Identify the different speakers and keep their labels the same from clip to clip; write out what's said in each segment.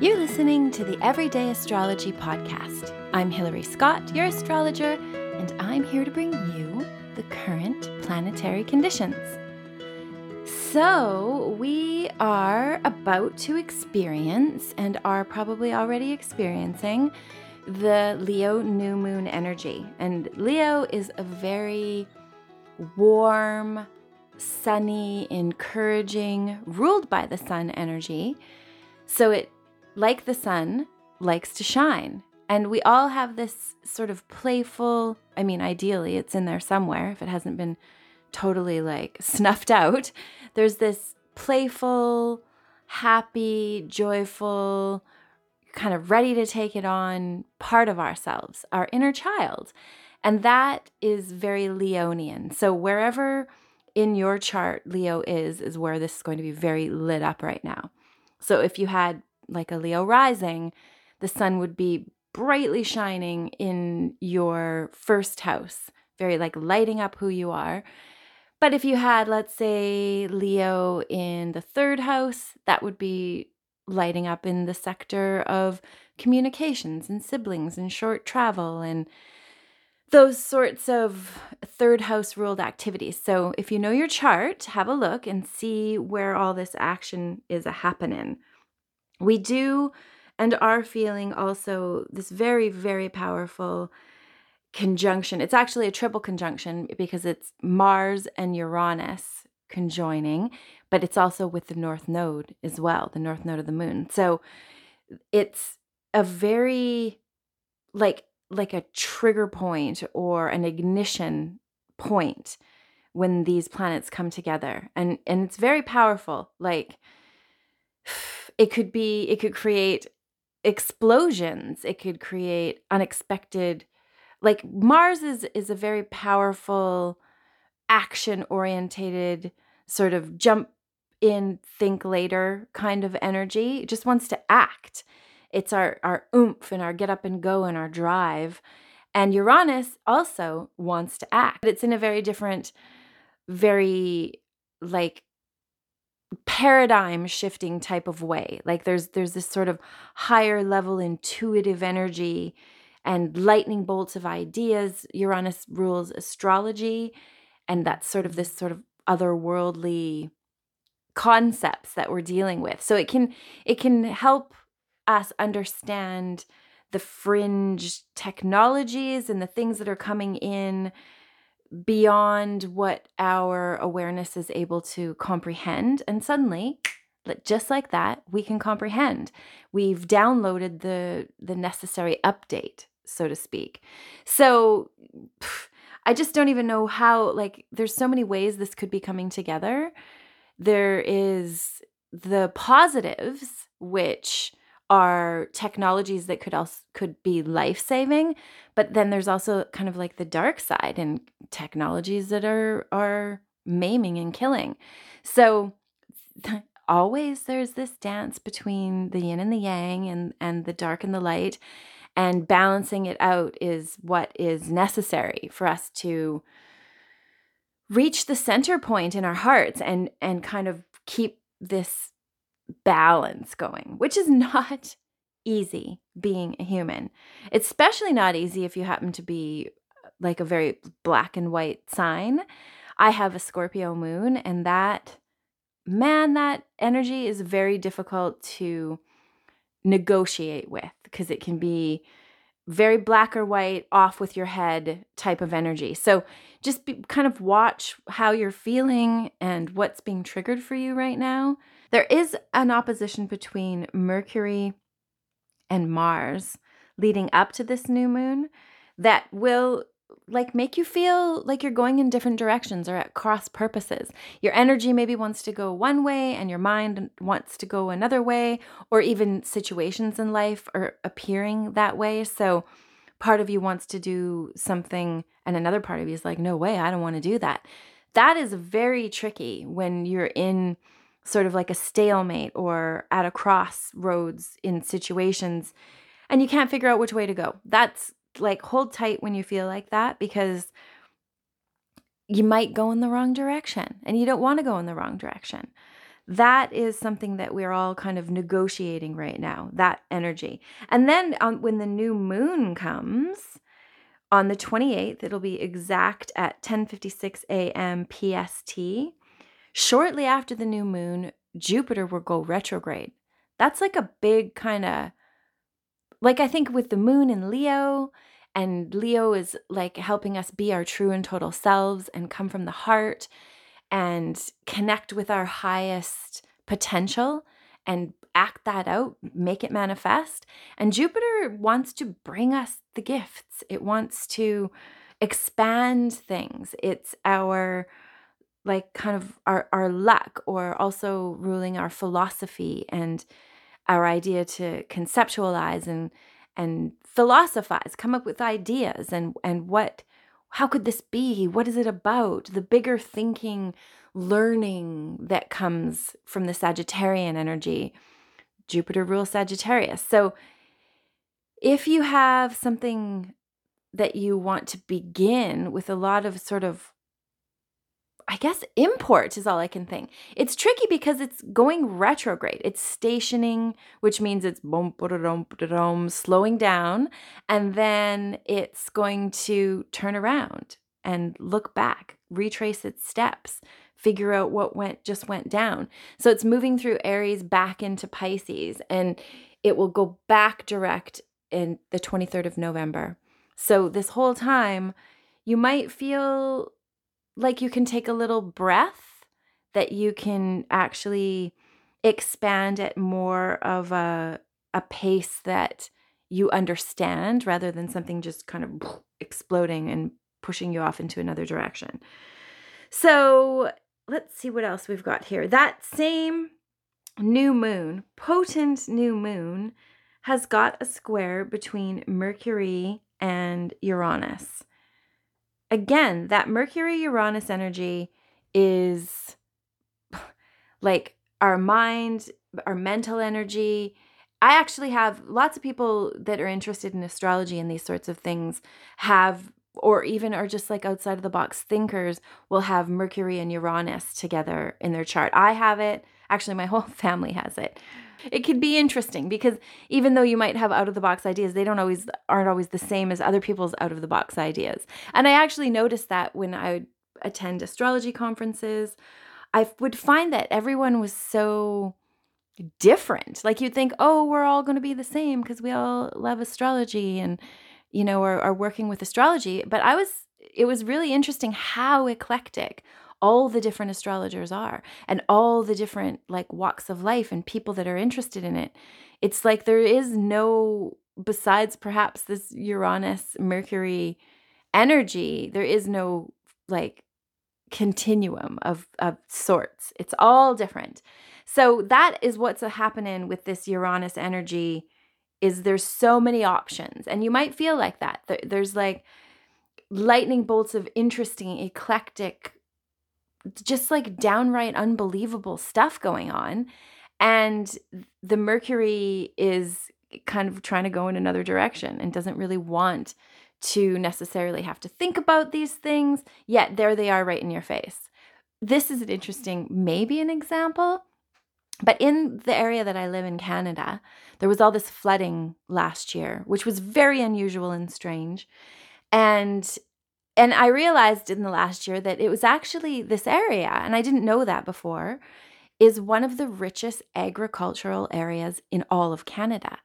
Speaker 1: You're listening to the Everyday Astrology Podcast. I'm Hilary Scott, your astrologer, and I'm here to bring you the current planetary conditions. So, we are about to experience and are probably already experiencing the Leo new moon energy. And Leo is a very warm, sunny, encouraging, ruled by the sun energy. So it, like the sun, likes to shine. And we all have this sort of playful, I mean, ideally, it's in there somewhere if it hasn't been totally like snuffed out. There's this playful, happy, joyful, kind of ready to take it on part of ourselves, our inner child. And that is very Leonian. So wherever in your chart Leo is, is where this is going to be very lit up right now. So if you had like a Leo rising, the sun would be brightly shining in your first house, very like lighting up who you are. But if you had, let's say, Leo in the third house, that would be lighting up in the sector of communications and siblings and short travel and those sorts of third house ruled activities. So if you know your chart, have a look and see where all this action is a happening. We do and are feeling also this very, very powerful conjunction. It's actually a triple conjunction because it's Mars and Uranus conjoining, but it's also with the North Node as well, the North Node of the moon. So it's a very like like a trigger point or an ignition point when these planets come together and and it's very powerful like it could be it could create explosions. It could create unexpected like mars is is a very powerful action orientated sort of jump in think later kind of energy. It just wants to act. It's our our oomph and our get up and go and our drive. And uranus also wants to act. But it's in a very different very like paradigm shifting type of way. Like there's there's this sort of higher level intuitive energy and lightning bolts of ideas uranus rules astrology and that's sort of this sort of otherworldly concepts that we're dealing with. So it can it can help us understand the fringe technologies and the things that are coming in beyond what our awareness is able to comprehend. And suddenly, just like that, we can comprehend. We've downloaded the the necessary update, so to speak. So I just don't even know how like there's so many ways this could be coming together. There is the positives which are technologies that could also could be life-saving but then there's also kind of like the dark side and technologies that are are maiming and killing. So always there's this dance between the yin and the yang and and the dark and the light and balancing it out is what is necessary for us to reach the center point in our hearts and and kind of keep this balance going, which is not easy being a human. It's especially not easy if you happen to be uh, like a very black and white sign. I have a Scorpio moon, and that, man, that energy is very difficult to negotiate with because it can be very black or white, off with your head type of energy. So just be, kind of watch how you're feeling and what's being triggered for you right now there is an opposition between Mercury and Mars leading up to this new moon that will like make you feel like you're going in different directions or at cross purposes. Your energy maybe wants to go one way and your mind wants to go another way or even situations in life are appearing that way. So part of you wants to do something and another part of you is like no way, I don't want to do that. That is very tricky when you're in sort of like a stalemate or at a crossroads in situations and you can't figure out which way to go. That's like hold tight when you feel like that because you might go in the wrong direction and you don't want to go in the wrong direction. that is something that we're all kind of negotiating right now, that energy. And then um, when the new moon comes, on the 28th, it'll be exact at 10:56 a.m. PST. Shortly after the new moon, Jupiter will go retrograde. That's like a big kind of like I think with the moon in Leo and Leo is like helping us be our true and total selves and come from the heart and connect with our highest potential and act that out, make it manifest. And Jupiter wants to bring us the gifts, it wants to expand things. It's our like kind of our, our luck or also ruling our philosophy and our idea to conceptualize and and philosophize come up with ideas and and what how could this be? What is it about? The bigger thinking learning that comes from the sagittarian energy jupiter rules sagittarius. So if you have something that you want to begin with a lot of sort of I guess import is all I can think. It's tricky because it's going retrograde. It's stationing, which means it's slowing down, and then it's going to turn around and look back, retrace its steps, figure out what went just went down. So it's moving through Aries back into Pisces, and it will go back direct in the 23rd of November. So this whole time, you might feel like you can take a little breath, that you can actually expand at more of a, a pace that you understand rather than something just kind of exploding and pushing you off into another direction. So let's see what else we've got here. That same new moon, potent new moon, has got a square between Mercury and Uranus again, that Mercury Uranus energy is like our mind, our mental energy. I actually have lots of people that are interested in astrology and these sorts of things have or even are just like outside of the box thinkers will have Mercury and Uranus together in their chart. I have it. Actually, my whole family has it it could be interesting because even though you might have out of the box ideas, they don't always aren't always the same as other people's out of the box ideas. And I actually noticed that when I would attend astrology conferences, I would find that everyone was so different. Like you'd think, oh, we're all going to be the same because we all love astrology and you know are, are working with astrology. But I was it was really interesting how eclectic all the different astrologers are and all the different like walks of life and people that are interested in it. It's like there is no, besides perhaps this Uranus Mercury energy, there is no like continuum of, of sorts. It's all different. So that is what's happening with this Uranus energy is there's so many options and you might feel like that. There's like lightning bolts of interesting eclectic just like downright unbelievable stuff going on. And the Mercury is kind of trying to go in another direction and doesn't really want to necessarily have to think about these things, yet there they are right in your face. This is an interesting, maybe an example, but in the area that I live in Canada, there was all this flooding last year, which was very unusual and strange. And and I realized in the last year that it was actually this area, and I didn't know that before, is one of the richest agricultural areas in all of Canada.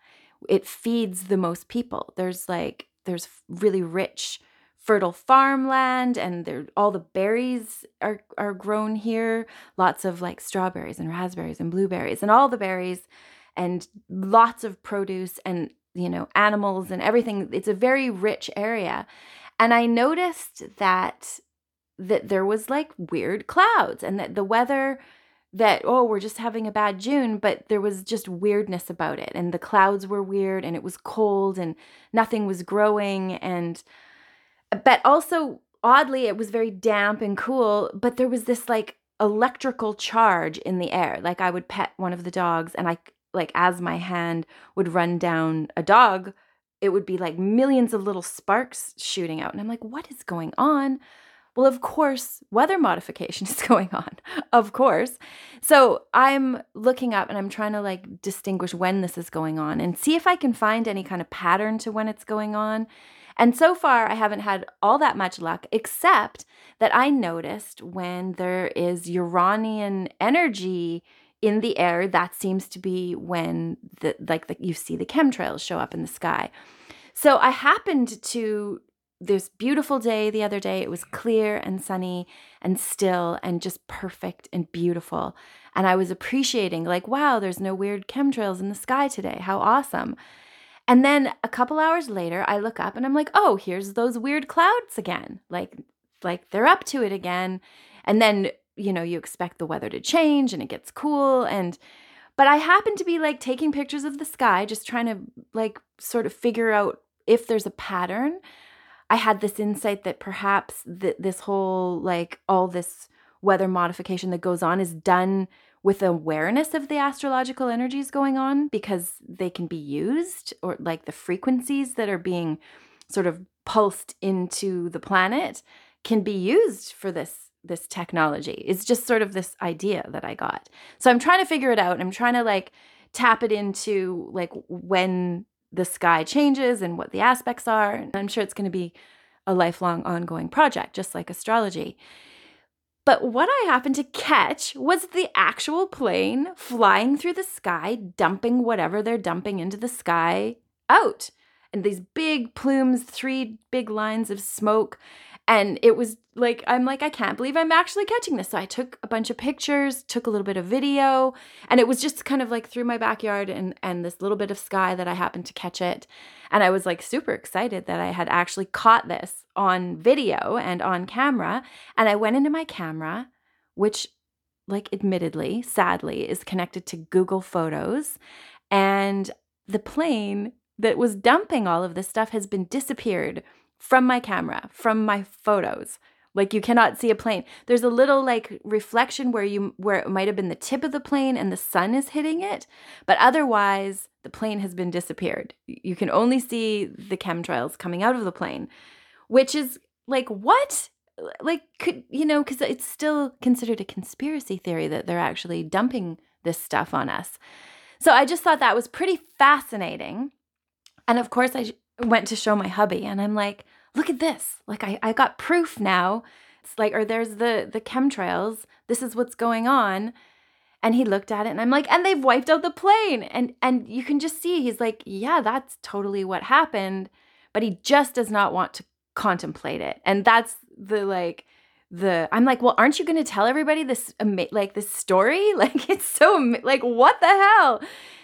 Speaker 1: It feeds the most people. There's like, there's really rich, fertile farmland, and all the berries are, are grown here. Lots of like strawberries and raspberries and blueberries and all the berries, and lots of produce and you know animals and everything. It's a very rich area. And I noticed that that there was like weird clouds and that the weather that oh we're just having a bad June but there was just weirdness about it. And the clouds were weird and it was cold and nothing was growing and but also oddly it was very damp and cool but there was this like electrical charge in the air. Like I would pet one of the dogs and I like as my hand would run down a dog it would be like millions of little sparks shooting out. And I'm like, what is going on? Well, of course, weather modification is going on. Of course. So I'm looking up and I'm trying to like distinguish when this is going on and see if I can find any kind of pattern to when it's going on. And so far, I haven't had all that much luck, except that I noticed when there is Uranian energy in the air, that seems to be when the like the, you see the chemtrails show up in the sky. So I happened to this beautiful day the other day. It was clear and sunny and still and just perfect and beautiful. And I was appreciating, like, wow, there's no weird chemtrails in the sky today. How awesome. And then a couple hours later, I look up and I'm like, oh, here's those weird clouds again. Like, like they're up to it again. And then, you know, you expect the weather to change and it gets cool. And, but I happen to be like taking pictures of the sky, just trying to like sort of figure out if there's a pattern. I had this insight that perhaps th- this whole, like, all this weather modification that goes on is done with awareness of the astrological energies going on because they can be used or like the frequencies that are being sort of pulsed into the planet can be used for this this technology. It's just sort of this idea that I got. So I'm trying to figure it out. I'm trying to like tap it into like when the sky changes and what the aspects are. And I'm sure it's going to be a lifelong ongoing project just like astrology. But what I happened to catch was the actual plane flying through the sky, dumping whatever they're dumping into the sky out. And these big plumes, three big lines of smoke. And it was like, I'm like, I can't believe I'm actually catching this. So I took a bunch of pictures, took a little bit of video, and it was just kind of like through my backyard and, and this little bit of sky that I happened to catch it. And I was like super excited that I had actually caught this on video and on camera. And I went into my camera, which, like, admittedly, sadly, is connected to Google Photos. And the plane that was dumping all of this stuff has been disappeared from my camera, from my photos. Like you cannot see a plane. There's a little like reflection where you where it might have been the tip of the plane and the sun is hitting it, but otherwise the plane has been disappeared. You can only see the chemtrails coming out of the plane, which is like what? Like could you know cuz it's still considered a conspiracy theory that they're actually dumping this stuff on us. So I just thought that was pretty fascinating. And of course I went to show my hubby and I'm like, look at this. Like I, I got proof now. It's like, or there's the the chemtrails. This is what's going on. And he looked at it and I'm like, and they've wiped out the plane. And and you can just see he's like, yeah, that's totally what happened. But he just does not want to contemplate it. And that's the like the I'm like, well, aren't you going to tell everybody this like this story? Like it's so like what the hell?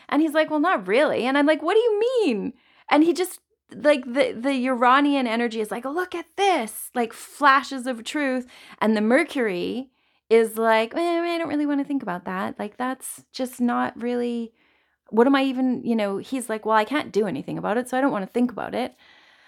Speaker 1: And he's like, well, not really. And I'm like, what do you mean? And he just like the the Uranian energy is like, look at this, like flashes of truth, and the Mercury is like, eh, I don't really want to think about that. Like that's just not really. What am I even? You know, he's like, well, I can't do anything about it, so I don't want to think about it.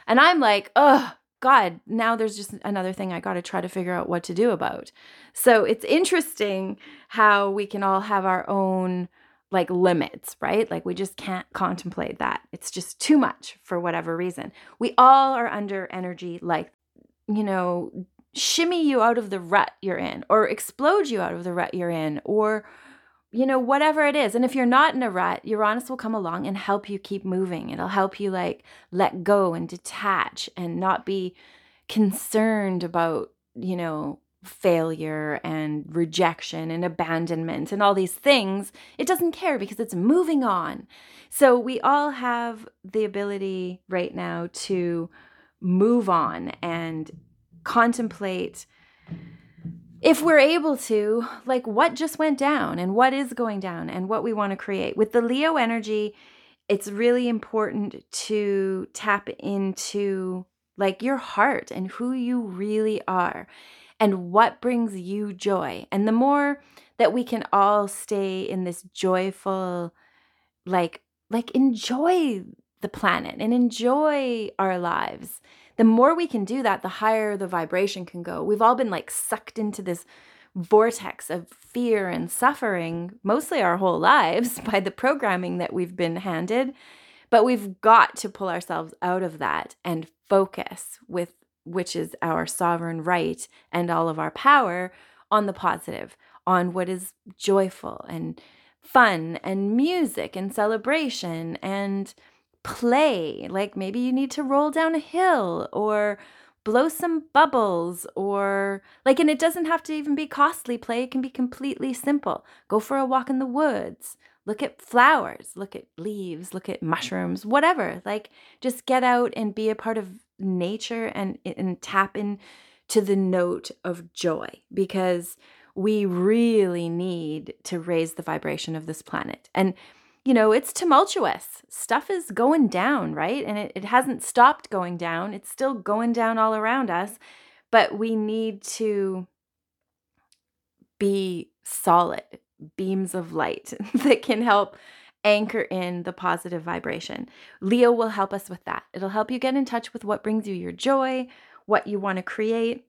Speaker 1: And I'm like, oh God, now there's just another thing I got to try to figure out what to do about. So it's interesting how we can all have our own like limits, right? Like we just can't contemplate that. It's just too much for whatever reason. We all are under energy like, you know, shimmy you out of the rut you're in or explode you out of the rut you're in or you know whatever it is and if you're not in a rut uranus will come along and help you keep moving it'll help you like let go and detach and not be concerned about you know failure and rejection and abandonment and all these things, it doesn't care because it's moving on. So we all have the ability right now to move on and contemplate if we're able to, like what just went down and what is going down and what we want to create. With the Leo energy, it's really important to tap into like your heart and who you really are and what brings you joy. And the more that we can all stay in this joyful, like, like enjoy the planet and enjoy our lives. The more we can do that, the higher the vibration can go. We've all been like sucked into this vortex of fear and suffering, mostly our whole lives, by the programming that we've been handed. But we've got to pull ourselves out of that and focus with which is our sovereign right and all of our power, on the positive, on what is joyful and fun and music and celebration and play. Like maybe you need to roll down a hill or blow some bubbles or like and it doesn't have to even be costly play. It can be completely simple. Go for a walk in the woods look at flowers look at leaves look at mushrooms mm-hmm. whatever like just get out and be a part of nature and and tap in to the note of joy because we really need to raise the vibration of this planet and you know, it's tumultuous. Stuff is going down, right? And it, it hasn't stopped going down. It's still going down all around us. But we need to be solid beams of light that can help anchor in the positive vibration. Leo will help us with that. It'll help you get in touch with what brings you your joy, what you want to create.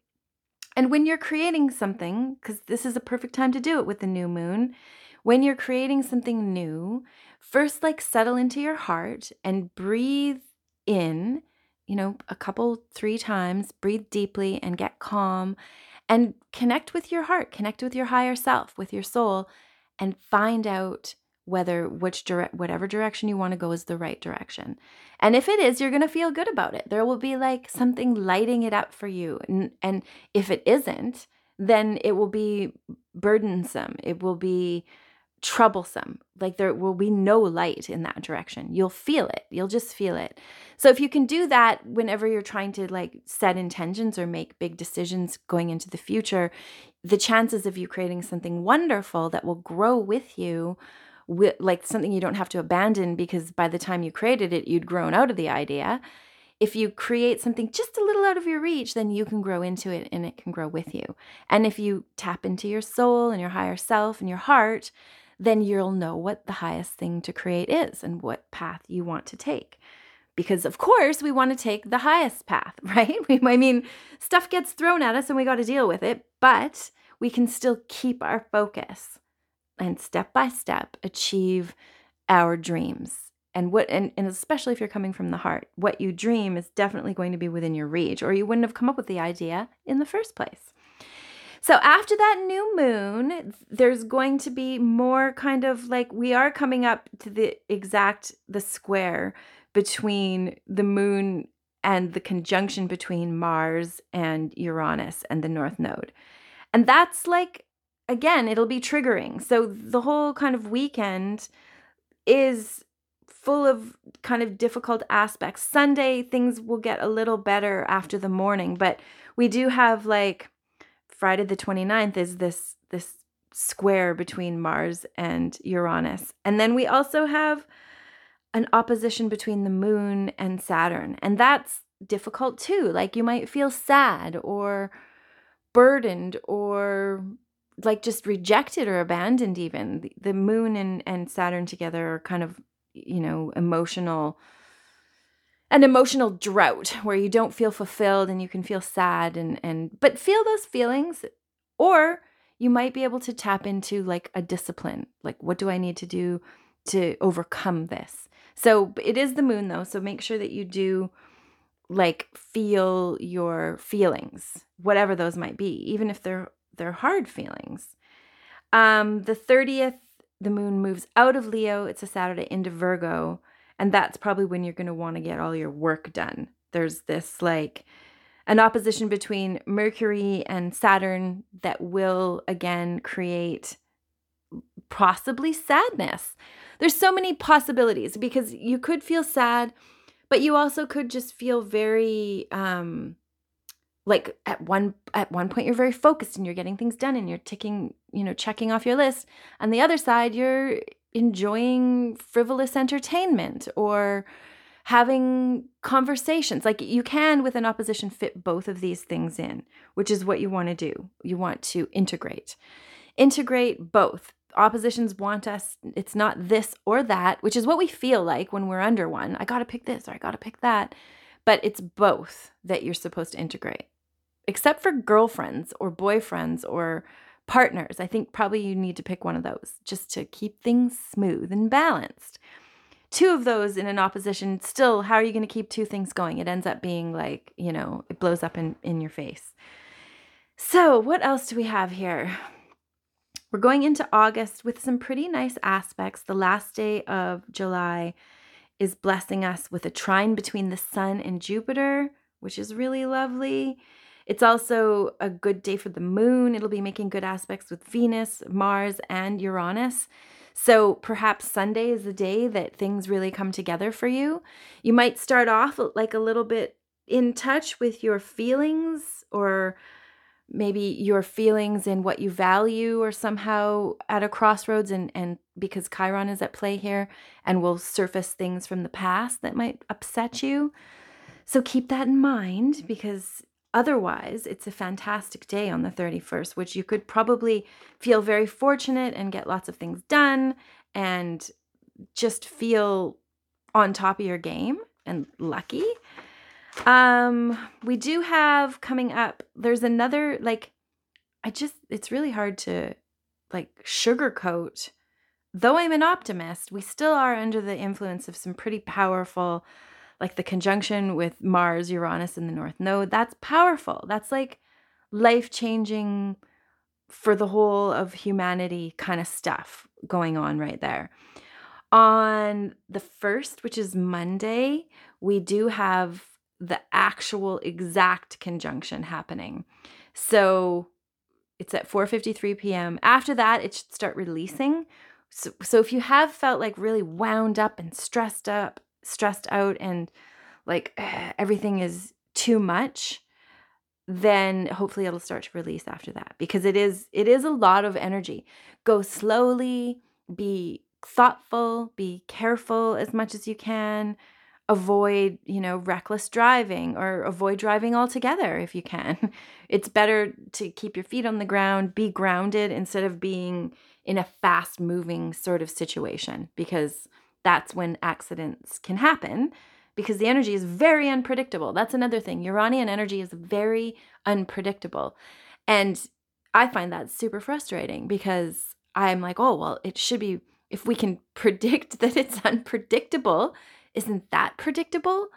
Speaker 1: And when you're creating something, because this is a perfect time to do it with the new moon, when you're creating something new, first like settle into your heart and breathe in, you know, a couple, three times, breathe deeply and get calm and connect with your heart, connect with your higher self, with your soul, and find out whether which direct whatever direction you want to go is the right direction. And if it is, you're going to feel good about it. There will be like something lighting it up for you. And and if it isn't, then it will be burdensome. It will be troublesome. Like there will be no light in that direction. You'll feel it. You'll just feel it. So if you can do that whenever you're trying to like set intentions or make big decisions going into the future, the chances of you creating something wonderful that will grow with you like something you don't have to abandon because by the time you created it you'd grown out of the idea. If you create something just a little out of your reach, then you can grow into it and it can grow with you. And if you tap into your soul and your higher self and your heart, then you'll know what the highest thing to create is and what path you want to take. Because, of course, we want to take the highest path, right? We, I mean, stuff gets thrown at us and we got to deal with it, but we can still keep our focus and step by step achieve our dreams. And what and, and especially if you're coming from the heart, what you dream is definitely going to be within your reach, or you wouldn't have come up with the idea in the first place. So after that new moon, there's going to be more kind of like we are coming up to the exact the square between the moon and the conjunction between Mars and Uranus and the north node. And that's like again, it'll be triggering. So the whole kind of weekend is full of kind of difficult aspects. Sunday things will get a little better after the morning, but we do have like Friday the 29th is this this square between Mars and Uranus. And then we also have an opposition between the moon and Saturn. And that's difficult too. Like you might feel sad or burdened or like just rejected or abandoned even. The moon and and Saturn together are kind of, you know, emotional an emotional drought where you don't feel fulfilled and you can feel sad and and but feel those feelings or you might be able to tap into like a discipline like what do i need to do to overcome this? So it is the moon though so make sure that you do like feel your feelings whatever those might be even if they're they're hard feelings. Um the 30th the moon moves out of leo. It's a saturday into virgo and that's probably when you're going to want to get all your work done. There's this like an opposition between Mercury and Saturn that will again create possibly sadness. There's so many possibilities because you could feel sad, but you also could just feel very um like at one at one point you're very focused and you're getting things done and you're ticking, you know, checking off your list. On the other side, you're enjoying frivolous entertainment or having conversations. Like you can, with an opposition, fit both of these things in, which is what you want to do. You want to integrate. Integrate both. Oppositions want us, it's not this or that, which is what we feel like when we're under one. I got to pick this or I got to pick that. But it's both that you're supposed to integrate, except for girlfriends or boyfriends or partners. I think probably you need to pick one of those just to keep things smooth and balanced. two of those in an opposition, still, how are you going to keep two things going? It ends up being like, you know, it blows up in, in your face. So, what else do we have here? We're going into August with some pretty nice aspects. The last day of July is blessing us with a trine between the sun and Jupiter, which is really lovely. It's also a good day for the moon. It'll be making good aspects with Venus, Mars, and Uranus. So perhaps Sunday is the day that things really come together for you. You might start off like a little bit in touch with your feelings or maybe your feelings and what you value or somehow at a crossroads and and because Chiron is at play here and will surface things from the past that might upset you. So keep that in mind because Otherwise, it's a fantastic day on the 31st, which you could probably feel very fortunate and get lots of things done and just feel on top of your game and lucky. Um, we do have coming up, there's another, like, I just, it's really hard to like sugarcoat. Though I'm an optimist, we still are under the influence of some pretty powerful like the conjunction with Mars, Uranus in the North Node, that's powerful. That's like life changing for the whole of humanity kind of stuff going on right there. On the first, which is Monday, we do have the actual exact conjunction happening. So it's at 4:53 p.m. After that, it should start releasing. So, so if you have felt like really wound up and stressed up stressed out and like everything is too much then hopefully it'll start to release after that because it is it is a lot of energy. Go slowly be thoughtful be careful as much as you can. Avoid you know reckless driving or avoid driving altogether if you can. It's better to keep your feet on the ground be grounded instead of being in a fast moving sort of situation because that's when accidents can happen because the energy is very unpredictable. That's another thing. Uranian energy is very unpredictable. And I find that super frustrating because I'm like, oh, well, it should be, if we can predict that it's unpredictable, isn't that predictable?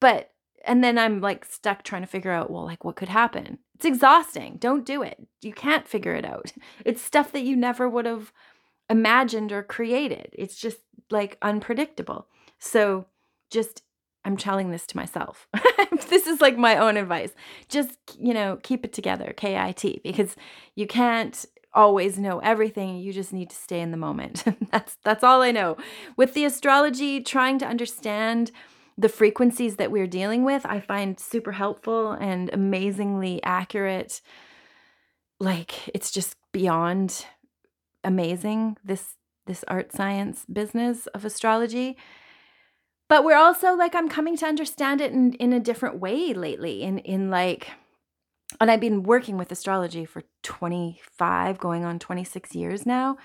Speaker 1: But, and then I'm like stuck trying to figure out, well, like what could happen? It's exhausting. Don't do it. You can't figure it out. It's stuff that you never would have imagined or created. It's just like unpredictable. So just I'm telling this to myself. this is like my own advice. Just, you know, keep it together, K I T, because you can't always know everything. You just need to stay in the moment. that's that's all I know. With the astrology, trying to understand the frequencies that we're dealing with, I find super helpful and amazingly accurate. Like it's just beyond amazing this this art science business of astrology. But we're also like i'm coming to understand it in, in a different way lately in in like and i've been working with astrology for 25 going on 26 years now.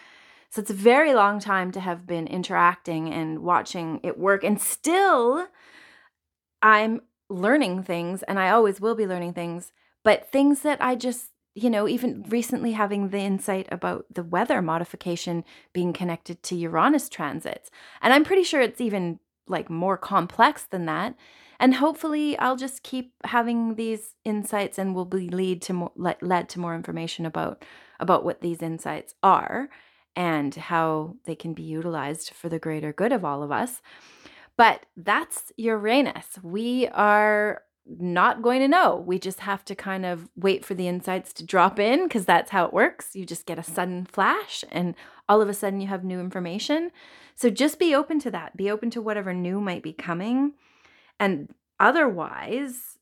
Speaker 1: So it's a very long time to have been interacting and watching it work. And still i'm learning things and i always will be learning things but things that i just you know, even recently having the insight about the weather modification being connected to Uranus transits. And I'm pretty sure it's even like more complex than that. And hopefully I'll just keep having these insights and will be lead to more led to more information about about what these insights are and how they can be utilized for the greater good of all of us. But that's Uranus. We are not going to know. We just have to kind of wait for the insights to drop in because that's how it works. You just get a sudden flash and all of a sudden you have new information. So just be open to that. Be open to whatever new might be coming. And otherwise,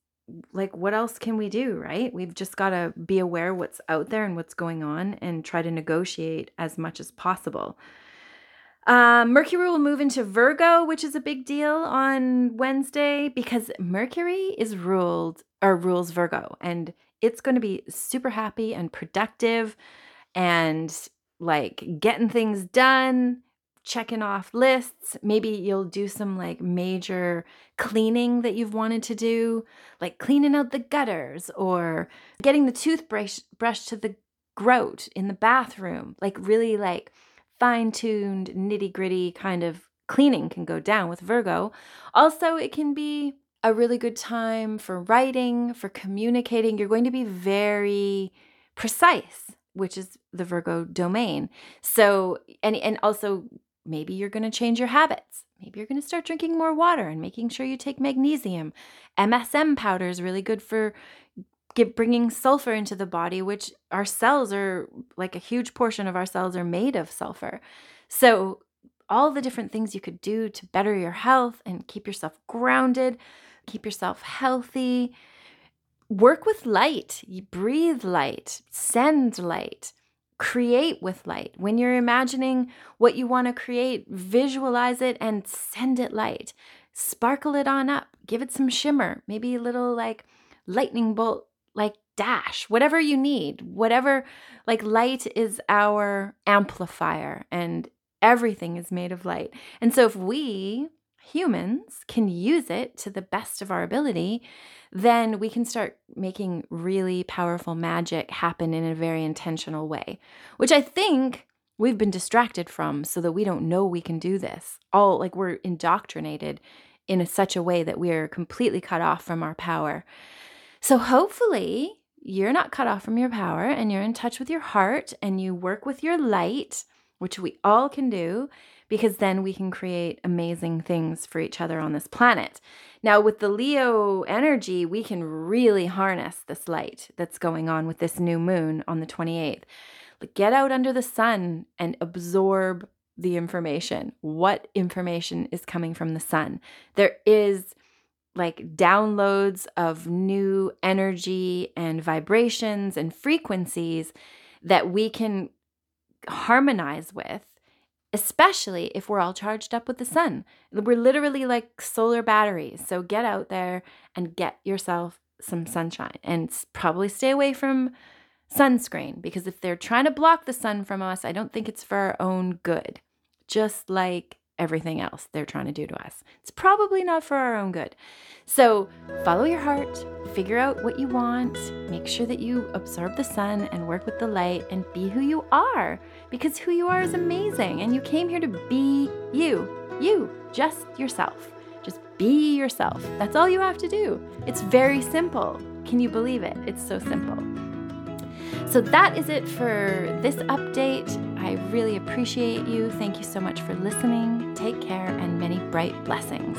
Speaker 1: like what else can we do, right? We've just got to be aware what's out there and what's going on and try to negotiate as much as possible. Um, Mercury will move into Virgo, which is a big deal on Wednesday because Mercury is ruled or rules Virgo, and it's going to be super happy and productive and like getting things done, checking off lists. Maybe you'll do some like major cleaning that you've wanted to do, like cleaning out the gutters or getting the toothbrush brush to the grout in the bathroom, like really like fine tuned, nitty gritty kind of cleaning can go down with Virgo. Also, it can be a really good time for writing, for communicating. You're going to be very precise, which is the Virgo domain. So, and and also maybe you're going to change your habits. Maybe you're going to start drinking more water and making sure you take magnesium. MSM powder is really good for get bringing sulfur into the body, which our cells are like a huge portion of our cells are made of sulfur. So, all the different things you could do to better your health and keep yourself grounded, keep yourself healthy. Work with light, you breathe light, send light, create with light. When you're imagining what you want to create, visualize it and send it light. Sparkle it on up, give it some shimmer, maybe a little like lightning bolt like dash, whatever you need, whatever, like light is our amplifier and everything is made of light. And so if we humans can use it to the best of our ability, then we can start making really powerful magic happen in a very intentional way, which I think we've been distracted from so that we don't know we can do this. All like we're indoctrinated in a, such a way that we are completely cut off from our power. So hopefully, you're not cut off from your power and you're in touch with your heart and you work with your light, which we all can do, because then we can create amazing things for each other on this planet. Now, with the Leo energy, we can really harness this light that's going on with this new moon on the 28th. Get out under the sun and absorb the information. What information is coming from the sun? There is like downloads of new energy and vibrations and frequencies that we can harmonize with, especially if we're all charged up with the sun. We're literally like solar batteries. So get out there and get yourself some sunshine and probably stay away from sunscreen because if they're trying to block the sun from us, I don't think it's for our own good. Just like everything else they're trying to do to us. It's probably not for our own good. So follow your heart, figure out what you want, make sure that you absorb the sun and work with the light and be who you are because who you are is amazing and you came here to be you, you, just yourself. Just be yourself. That's all you have to do. It's very simple. Can you believe it? It's so simple. So that is it for this update. I really appreciate you. Thank you so much for listening. Take care and many bright blessings.